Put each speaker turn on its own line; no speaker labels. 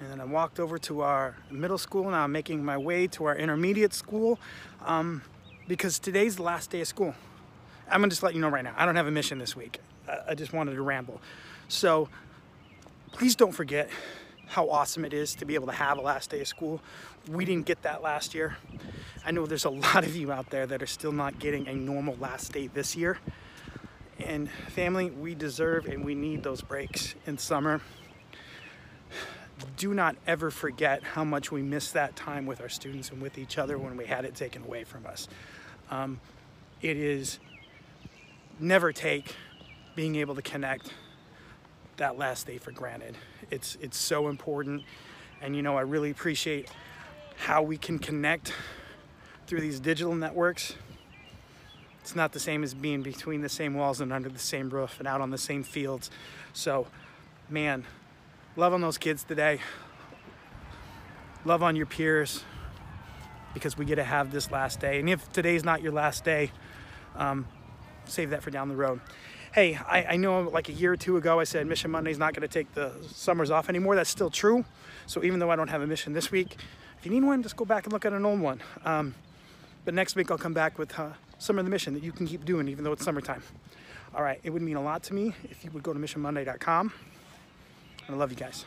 and then I walked over to our middle school. Now I'm making my way to our intermediate school um, because today's the last day of school. I'm gonna just let you know right now, I don't have a mission this week. I, I just wanted to ramble. So please don't forget how awesome it is to be able to have a last day of school. We didn't get that last year. I know there's a lot of you out there that are still not getting a normal last day this year. And family, we deserve and we need those breaks in summer do not ever forget how much we miss that time with our students and with each other when we had it taken away from us. Um, it is never take being able to connect that last day for granted. It's it's so important, and you know I really appreciate how we can connect through these digital networks. It's not the same as being between the same walls and under the same roof and out on the same fields. So, man, love on those kids today. Love on your peers because we get to have this last day. And if today's not your last day, um, save that for down the road. Hey, I, I, know like a year or two ago I said Mission Monday's not going to take the summers off anymore. That's still true. So even though I don't have a mission this week, if you need one, just go back and look at an old one. Um, but next week I'll come back with uh, some of the mission that you can keep doing even though it's summertime. All right, it would mean a lot to me if you would go to missionmonday.com. I love you guys.